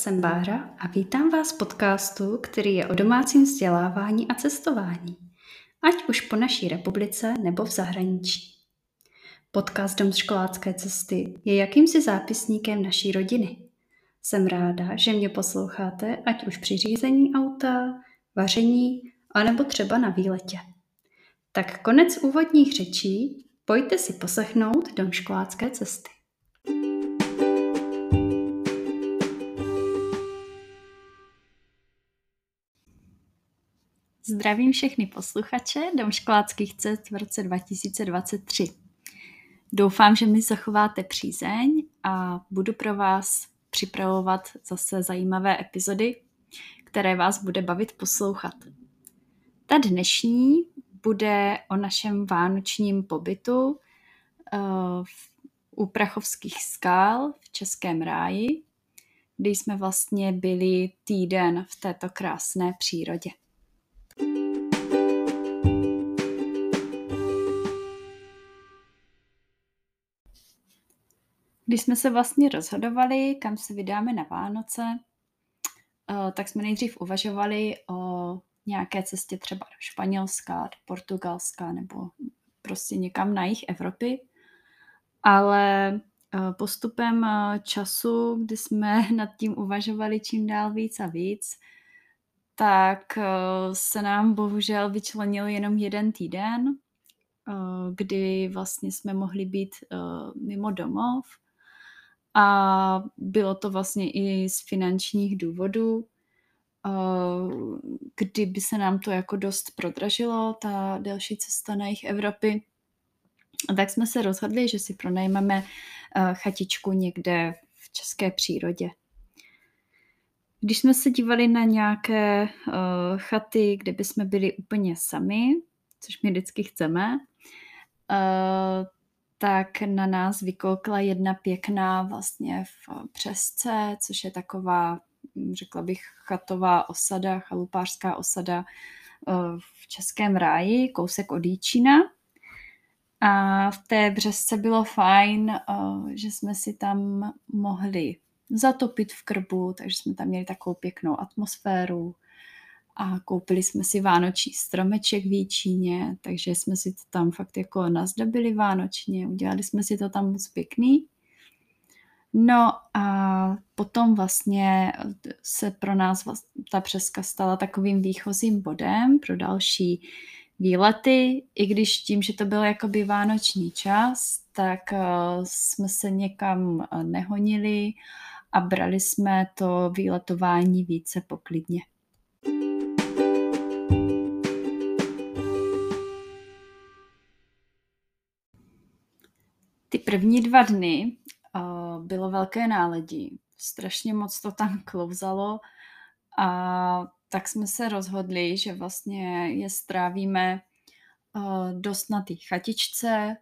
Jsem Bára a vítám vás v podcastu, který je o domácím vzdělávání a cestování, ať už po naší republice nebo v zahraničí. Podcast Dom školácké cesty je jakýmsi zápisníkem naší rodiny. Jsem ráda, že mě posloucháte, ať už při řízení auta, vaření, anebo třeba na výletě. Tak konec úvodních řečí, pojďte si poslechnout Dom školácké cesty. Zdravím všechny posluchače Domškoláckých cest v roce 2023. Doufám, že mi zachováte přízeň a budu pro vás připravovat zase zajímavé epizody, které vás bude bavit poslouchat. Ta dnešní bude o našem vánočním pobytu uh, u Prachovských skál v Českém ráji, kdy jsme vlastně byli týden v této krásné přírodě. Když jsme se vlastně rozhodovali, kam se vydáme na Vánoce, eh, tak jsme nejdřív uvažovali o nějaké cestě třeba do Španělska, do Portugalska nebo prostě někam na jih Evropy. Ale eh, postupem eh, času, kdy jsme nad tím uvažovali čím dál víc a víc, tak se nám bohužel vyčlenil jenom jeden týden, kdy vlastně jsme mohli být mimo domov a bylo to vlastně i z finančních důvodů, kdyby se nám to jako dost prodražilo, ta delší cesta na jich Evropy, tak jsme se rozhodli, že si pronajmeme chatičku někde v české přírodě. Když jsme se dívali na nějaké chaty, kde bychom byli úplně sami, což my vždycky chceme, tak na nás vykoukla jedna pěkná vlastně v Přesce, což je taková, hm, řekla bych, chatová osada, chalupářská osada eh, v Českém ráji, kousek od Jíčína. A v té Březce bylo fajn, eh, že jsme si tam mohli zatopit v krbu, takže jsme tam měli takovou pěknou atmosféru a koupili jsme si vánoční stromeček v Jíčíně, takže jsme si to tam fakt jako nazdobili vánočně, udělali jsme si to tam moc pěkný. No a potom vlastně se pro nás ta přeska stala takovým výchozím bodem pro další výlety, i když tím, že to byl jakoby vánoční čas, tak eh, jsme se někam eh, nehonili a brali jsme to výletování více poklidně. První dva dny uh, bylo velké náledí. Strašně moc to tam klouzalo a tak jsme se rozhodli, že vlastně je strávíme uh, dost na té chatičce.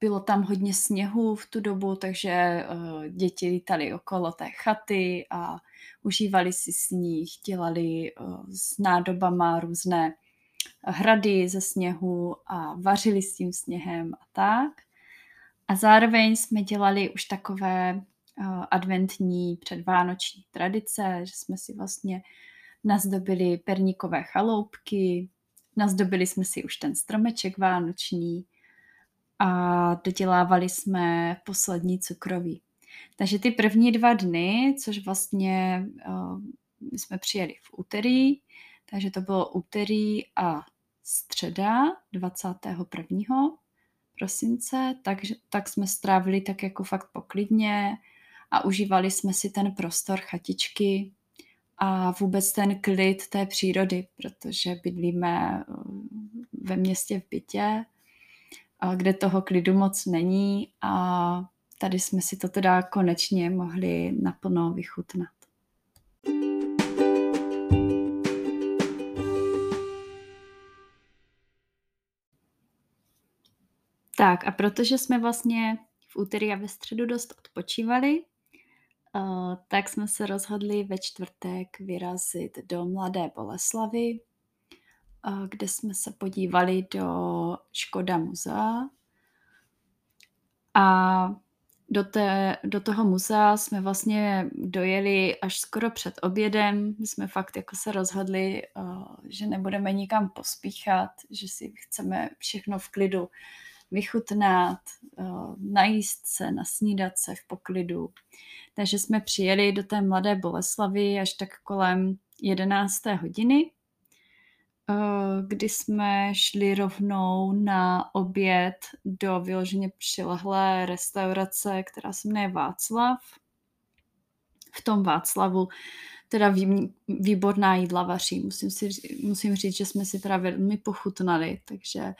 Bylo tam hodně sněhu v tu dobu, takže uh, děti lítali okolo té chaty a užívali si sníh, dělali uh, s nádobama různé hrady ze sněhu a vařili s tím sněhem a tak. A zároveň jsme dělali už takové uh, adventní předvánoční tradice, že jsme si vlastně nazdobili perníkové chaloupky, nazdobili jsme si už ten stromeček vánoční a dodělávali jsme poslední cukroví. Takže ty první dva dny, což vlastně uh, my jsme přijeli v úterý, takže to bylo úterý a středa 21 prosince, tak, tak jsme strávili tak jako fakt poklidně a užívali jsme si ten prostor chatičky a vůbec ten klid té přírody, protože bydlíme eh, ve městě v bytě, kde toho klidu moc není a tady jsme si to teda konečně mohli naplno vychutnat. Tak a protože jsme vlastně v úterý a ve středu dost odpočívali, uh, tak jsme se rozhodli ve čtvrtek vyrazit do Mladé Boleslavy, uh, kde jsme se podívali do Škoda muzea. A do, té, do toho muzea jsme vlastně dojeli až skoro před obědem. My jsme fakt jako se rozhodli, uh, že nebudeme nikam pospíchat, že si chceme všechno v klidu vychutnat, uh, najíst se, nasnídat se v poklidu. Takže jsme přijeli do té Mladé Boleslavy až tak kolem 11. hodiny Eh, kdy jsme šli rovnou na oběd do vyloženě přilehlé restaurace, která se jmenuje Václav. V tom Václavu teda vý, výborná jídla vaří. Musím, si, musím říct, že jsme si teda velmi pochutnali, takže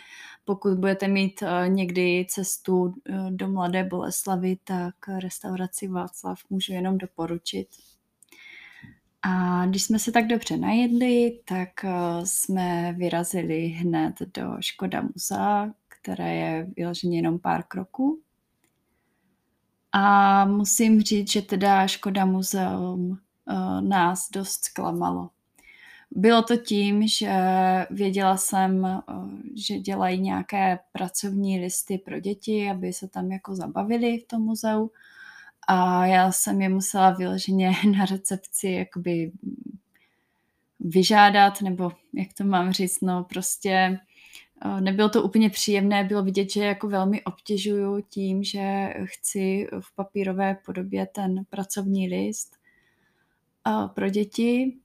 pokud budete mít uh, někdy cestu uh, do Mladé Boleslavy, tak restauraci Václav můžu jenom doporučit. A když jsme se tak dobře najedli, tak eh, jsme vyrazili hned do Škoda muzea, které je vyloženě jenom pár kroků. A musím říct, že teda Škoda muzeum uh, nás dost zklamalo. Bylo to tím, že věděla jsem, uh, že dělají nějaké pracovní listy pro děti, aby se tam jako zabavili v tom muzeu a já jsem je musela vyloženě na recepci jakoby vyžádat, nebo jak to mám říct, no prostě eh, nebylo to úplně příjemné, bylo vidět, že jako velmi obtěžuju tím, že chci v papírové podobě ten pracovní list eh, pro děti,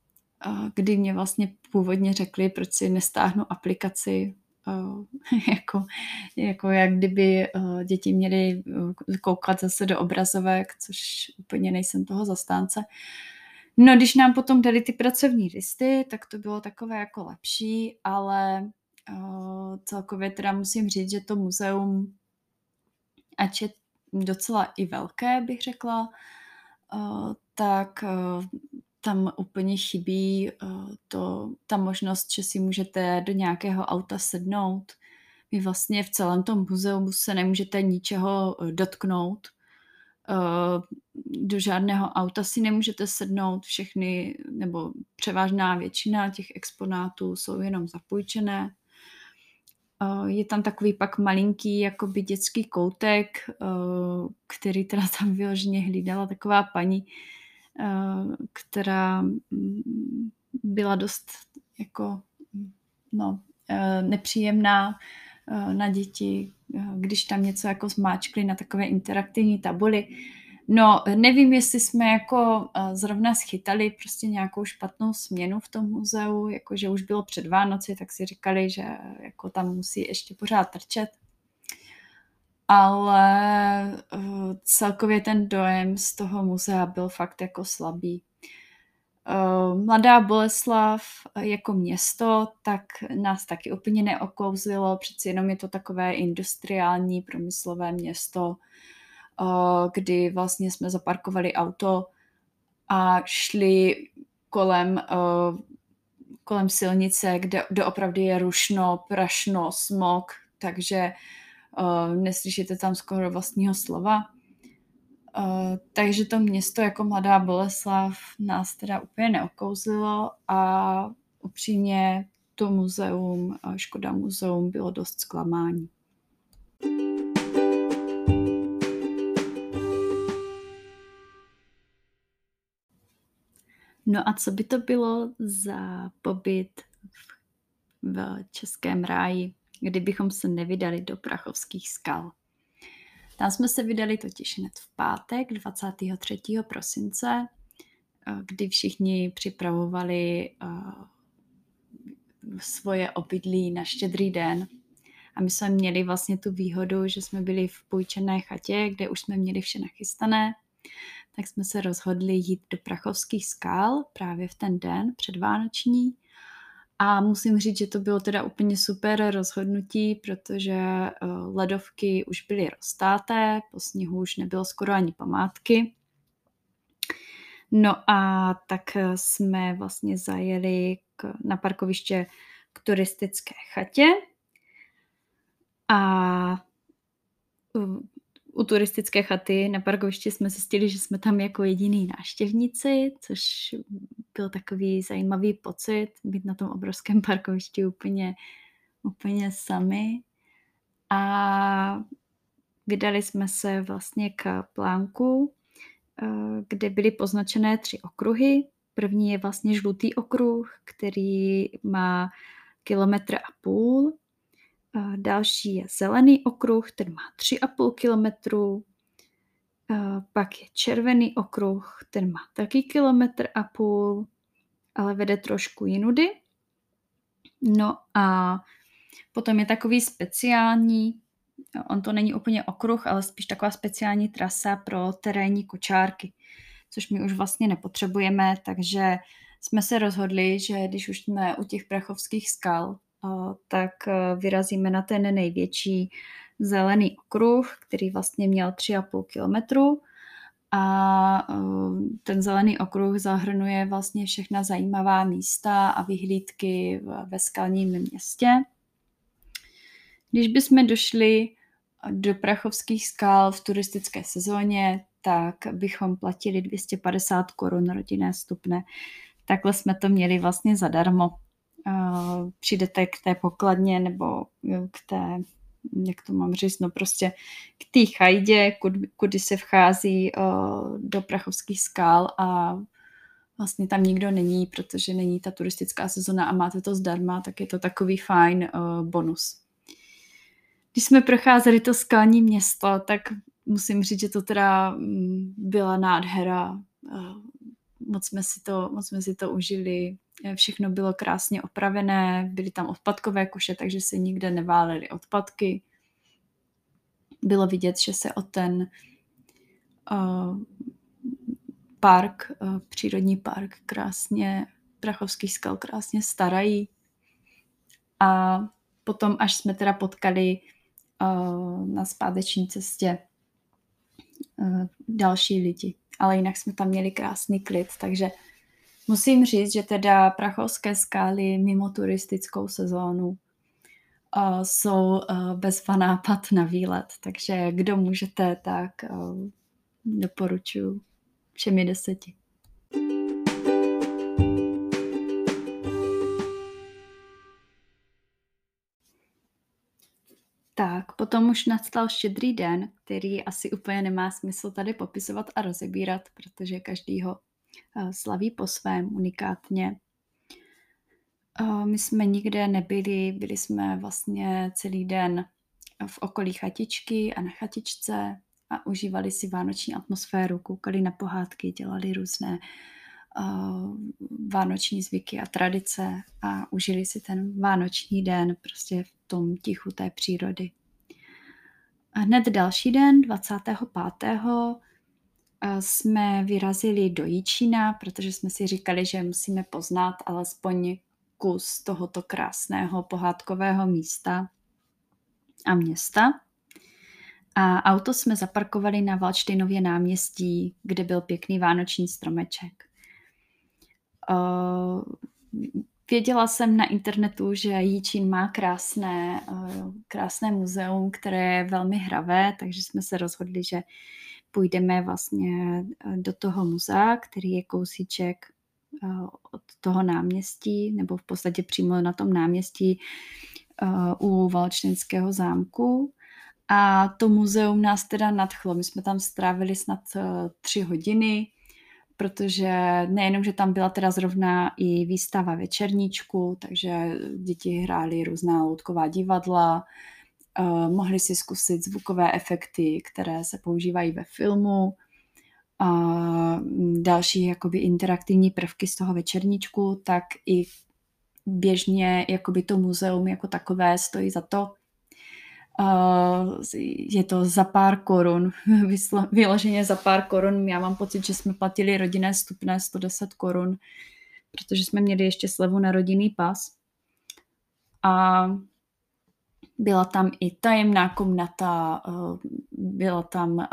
eh, kdy mě vlastně původně řekli, proč si nestáhnu aplikaci jako, jako jak kdyby děti měly koukat zase do obrazovek, což úplně nejsem toho zastánce. No, když nám potom dali ty pracovní listy, tak to bylo takové jako lepší, ale celkově teda musím říct, že to muzeum, ač je docela i velké, bych řekla, uh, tak uh, tam úplně chybí to, ta možnost, že si můžete do nějakého auta sednout. Vy vlastně v celém tom muzeu se nemůžete ničeho eh, dotknout. Do žádného auta si nemůžete sednout, všechny, nebo převážná většina těch exponátů jsou jenom zapůjčené. Uh, je tam takový pak malinký jakoby dětský koutek, uh, který teda tam vyloženě hlídala taková paní, Eh, která mm, byla dost jako no, eh, nepříjemná eh, na děti, když tam něco jako zmáčkli na takové interaktivní tabuli. No, nevím, jestli jsme jako zrovna schytali prostě nějakou špatnou směnu v tom muzeu, jakože už bylo před Vánoci, tak si říkali, že jako tam musí ještě pořád trčet. Ale uh, celkově ten dojem z toho muzea byl fakt jako slabý. Uh, Mladá Boleslav jako město, tak nás taky úplně neokouzilo, přeci jenom je to takové industriální průmyslové město, kdy vlastně jsme zaparkovali auto a šli kolem, kolem silnice, kde doopravdy je rušno, prašno, smog, takže neslyšíte tam skoro vlastního slova. Uh, takže to město jako Mladá Boleslav nás teda úplně neokouzilo a upřímně to muzeum, Škoda muzeum bylo dost zklamání. No a co by to bylo za pobyt v Českém ráji? kdybychom se nevydali do Prachovských skal. Tam jsme se vydali totiž hned v pátek 23. prosince, eh, kdy všichni připravovali eh, svoje obydlí na štědrý den. A my jsme měli vlastně tu výhodu, že jsme byli v půjčené chatě, kde už jsme měli vše nachystané, tak jsme se rozhodli jít do Prachovských skal právě v ten den předvánoční a musím říct, že to bylo teda úplně super rozhodnutí, protože eh, ledovky už byly roztáté, po sněhu už nebylo skoro ani památky. No a tak eh, jsme vlastně zajeli k, na parkoviště k turistické chatě a eh, u turistické chaty na parkovišti jsme zjistili, že jsme tam jako jediný návštěvníci, což byl takový zajímavý pocit, být na tom obrovském parkovišti úplně, úplně sami. A vydali jsme se vlastně k plánku, eh, kde byly poznačené tři okruhy. První je vlastně žlutý okruh, který má kilometr a půl. Další je zelený okruh, ten má 3,5 kilometru. Pak je červený okruh, ten má taky kilometr a půl, ale vede trošku jinudy. No a potom je takový speciální, on to není úplně okruh, ale spíš taková speciální trasa pro terénní kočárky, což my už vlastně nepotřebujeme, takže jsme se rozhodli, že když už jsme u těch prachovských skal, tak e, vyrazíme na ten největší zelený okruh, který vlastně měl 3,5 kilometru a e, ten zelený okruh zahrnuje vlastně všechna zajímavá místa a vyhlídky ve skalním městě. Když bychom došli do Prachovských skal v turistické sezóně, tak bychom platili 250 korun rodinné stupné. Takhle jsme to měli vlastně zadarmo. Přijdete k té pokladně nebo k té, jak to mám říct, no prostě k té chajdě, kudy, kudy se vchází do Prachovských skal a vlastně tam nikdo není, protože není ta turistická sezona a máte to zdarma, tak je to takový fajn bonus. Když jsme procházeli to skalní město, tak musím říct, že to teda mm, byla nádhera. Moc jsme si to, moc jsme si to užili. Všechno bylo krásně opravené, byly tam odpadkové koše, takže se nikde neválely odpadky. Bylo vidět, že se o ten uh, park, uh, přírodní park krásně, Prachovský skal krásně starají. A potom, až jsme teda potkali na zpáteční cestě další lidi. Ale jinak jsme tam měli krásný klid, takže musím říct, že teda Prachovské skály mimo turistickou sezónu jsou bezva nápad na výlet, takže kdo můžete, tak doporučuji všemi deseti. Tak, potom už nastal štědrý den, který asi úplně nemá smysl tady popisovat a rozebírat, protože každý ho eh, slaví po svém unikátně. Eh, my jsme nikde nebyli, byli jsme vlastně celý den v okolí chatičky a na chatičce a užívali si vánoční atmosféru, koukali na pohádky, dělali různé uh, vánoční zvyky a tradice a užili si ten vánoční den prostě v tom tichu té přírody. A hned další den, 25. jsme vyrazili do Jíčína, protože jsme si říkali, že musíme poznat alespoň kus tohoto krásného pohádkového místa a města. A auto jsme zaparkovali na Valštejnově náměstí, kde byl pěkný vánoční stromeček. Věděla jsem na internetu, že Jíčín má krásné, eh, krásné muzeum, které je velmi hravé, takže jsme se rozhodli, že půjdeme vlastně eh, do toho muzea, který je kousíček eh, od toho náměstí, nebo v podstatě přímo na tom náměstí u Valčninského zámku. A to muzeum nás teda nadchlo. My jsme tam strávili snad tři hodiny protože nejenom, že tam byla teda zrovna i výstava večerníčku, takže děti hrály různá loutková divadla, uh, mohli si zkusit zvukové efekty, které se používají ve filmu, a další jakoby interaktivní prvky z toho večerníčku, tak i běžně jakoby to muzeum jako takové stojí za to je to za pár korun, vyloženě za pár korun. Já mám pocit, že jsme platili rodinné stupné 110 korun, protože jsme měli ještě slevu na rodinný pas. A byla tam i tajemná komnata, byla tam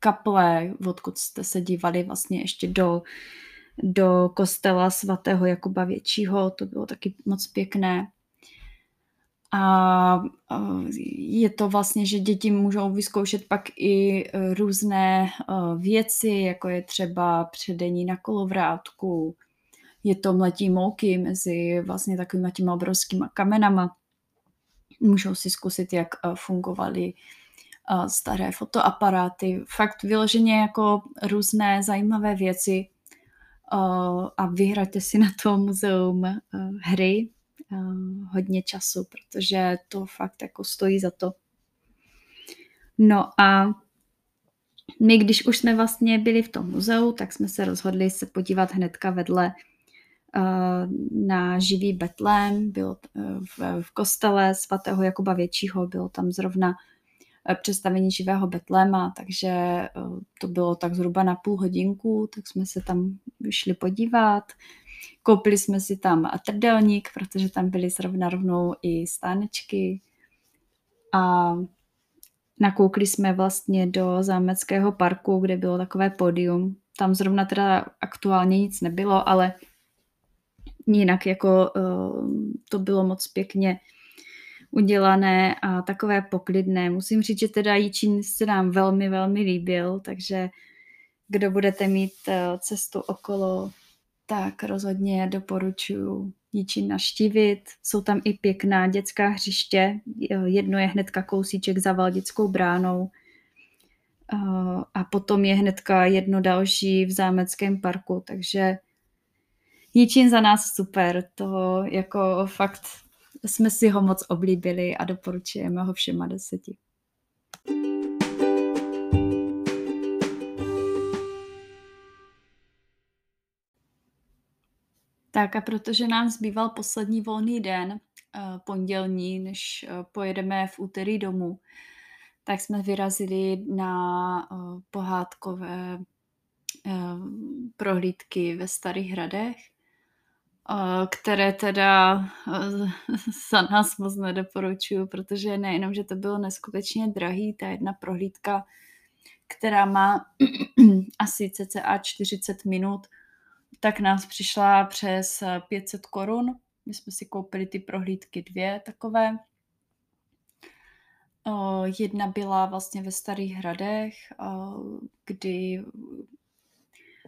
kaple, odkud jste se dívali vlastně ještě do, do kostela svatého Jakuba Většího, to bylo taky moc pěkné. A je to vlastně, že děti můžou vyzkoušet pak i e, různé e, věci, jako je třeba předení na kolovrátku, je to mletí mouky mezi vlastně takovými těma obrovskými kamenama. Můžou si zkusit, jak fungovaly staré fotoaparáty. Fakt vyloženě jako různé zajímavé věci a vyhrajte si na to muzeum hry hodně času, protože to fakt jako stojí za to. No a my, když už jsme vlastně byli v tom muzeu, tak jsme se rozhodli se podívat hnedka vedle na živý Betlém, bylo v, v kostele svatého Jakuba Většího, bylo tam zrovna Eh, představení živého Betléma, takže eh, to bylo tak zhruba na půl hodinku, tak jsme se tam šli podívat. Koupili jsme si tam trdelník, protože tam byly zrovna rovnou i stánečky. A nakoukli jsme vlastně do zámeckého parku, kde bylo takové pódium. Tam zrovna teda aktuálně nic nebylo, ale jinak jako uh, to bylo moc pěkně udělané a takové poklidné. Musím říct, že teda Jičín se nám velmi, velmi líbil, takže kdo budete mít eh, cestu okolo, tak rozhodně doporučuji Jičín naštívit. Jsou tam i pěkná dětská hřiště. Jedno je hnedka kousíček za Valdickou bránou eh, a potom je hnedka jedno další v Zámeckém parku, takže Jičín za nás super. To jako fakt jsme si ho moc oblíbili a doporučujeme ho všema deseti. Tak a protože nám zbýval poslední volný den, eh, pondělní, než eh, pojedeme v úterý domů, tak jsme vyrazili na eh, pohádkové prohlídky ve Starých hradech které teda za nás moc nedoporučuju, protože nejenom, že to bylo neskutečně drahý, ta jedna prohlídka, která má asi cca 40 minut, tak nás přišla přes 500 korun. My jsme si koupili ty prohlídky dvě takové. Jedna byla vlastně ve Starých hradech, kdy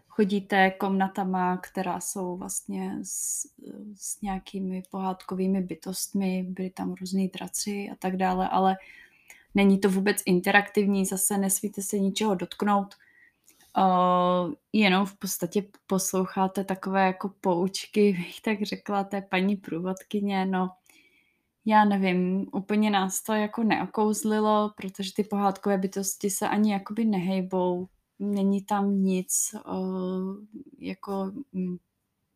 chodíte komnatama, která jsou vlastně s, s nějakými pohádkovými bytostmi, byly tam různý draci a tak dále, ale není to vůbec interaktivní, zase nesmíte se ničeho dotknout, uh, jenom v podstatě posloucháte takové jako poučky, bych tak řekla, té paní průvodkyně, no já nevím, úplně nás to jako neokouzlilo, protože ty pohádkové bytosti se ani jakoby nehejbou, není tam nic uh, jako mm,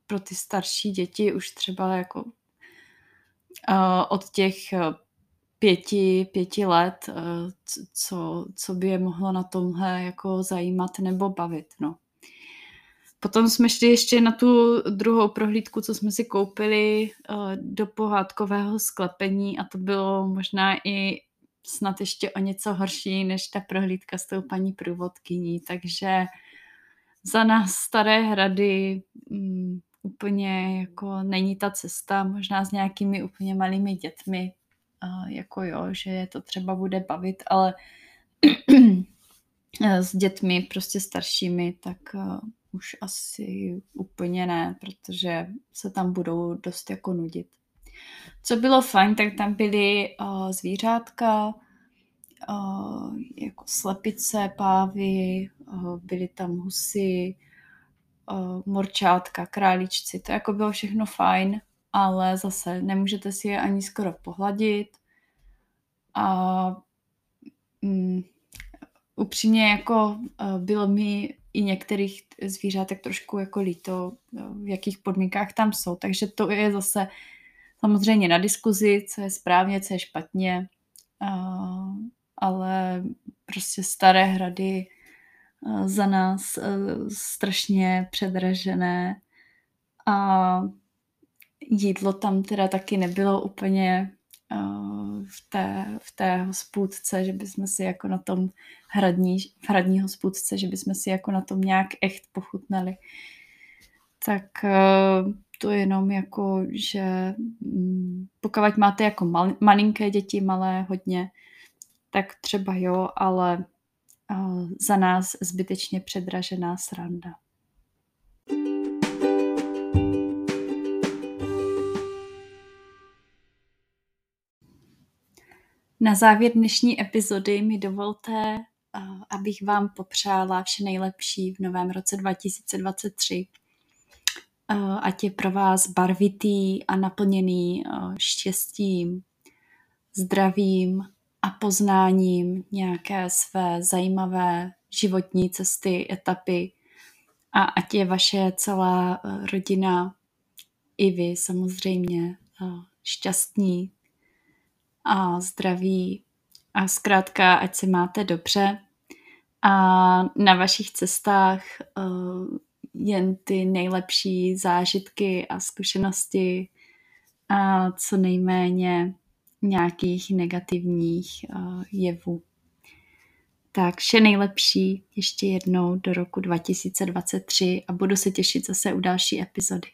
pro ty starší děti už třeba jako od těch pěti, pěti let, uh, co, co by je mohlo na tomhle jako zajímat nebo bavit, no. Potom jsme šli ještě na tu druhou prohlídku, co jsme si koupili uh, do pohádkového sklepení a to bylo možná i snad ještě o něco horší než ta prohlídka s tou paní průvodkyní, takže za nás staré hrady um, úplně jako není ta cesta, možná s nějakými úplně malými dětmi, jako jo, že je to třeba bude bavit, ale s dětmi prostě staršími, tak uh, už asi úplně ne, protože se tam budou dost jako nudit. Co bylo fajn, tak tam byly uh, zvířátka, uh, jako slepice, pávy, byly tam husy, morčátka, králíčci. To jako bylo všechno fajn, ale zase nemůžete si je ani skoro pohladit. A um, upřímně jako uh, bylo mi i některých zvířátek trošku jako líto, v jakých podmínkách tam jsou. Takže to je zase samozřejmě na diskuzi, co je správně, co je špatně, ale prostě staré hrady za nás strašně předražené a jídlo tam teda taky nebylo úplně v té, v té hospůdce, že bychom si jako na tom hradní, v hradní hospůdce, že bychom si jako na tom nějak echt pochutnali. Tak eh, to jenom jako, že mm, pokud máte jako mal, malinké děti, malé hodně, tak třeba jo, ale eh, za nás zbytečně předražená sranda. Na závěr dnešní epizody mi dovolte, abych vám popřála vše nejlepší v novém roce 2023. Ať je pro vás barvitý a naplněný štěstím, zdravím a poznáním nějaké své zajímavé životní cesty, etapy a ať je vaše celá rodina i vy samozřejmě šťastní a zdraví a zkrátka, ať se máte dobře a na vašich cestách uh, jen ty nejlepší zážitky a zkušenosti a co nejméně nějakých negativních uh, jevů. Tak vše nejlepší ještě jednou do roku 2023 a budu se těšit zase u další epizody.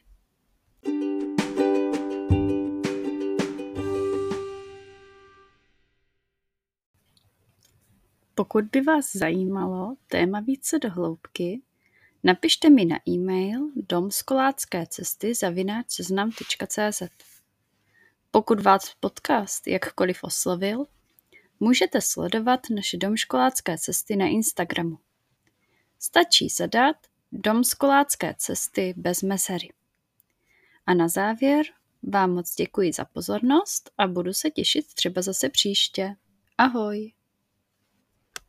Pokud by vás zajímalo téma více do hloubky, napište mi na e-mail domskolácké cesty zavináčseznam.cz Pokud vás podcast jakkoliv oslovil, můžete sledovat naše domškolácké cesty na Instagramu. Stačí zadat domskolácké cesty bez mezery. A na závěr vám moc děkuji za pozornost a budu se těšit třeba zase příště. Ahoj!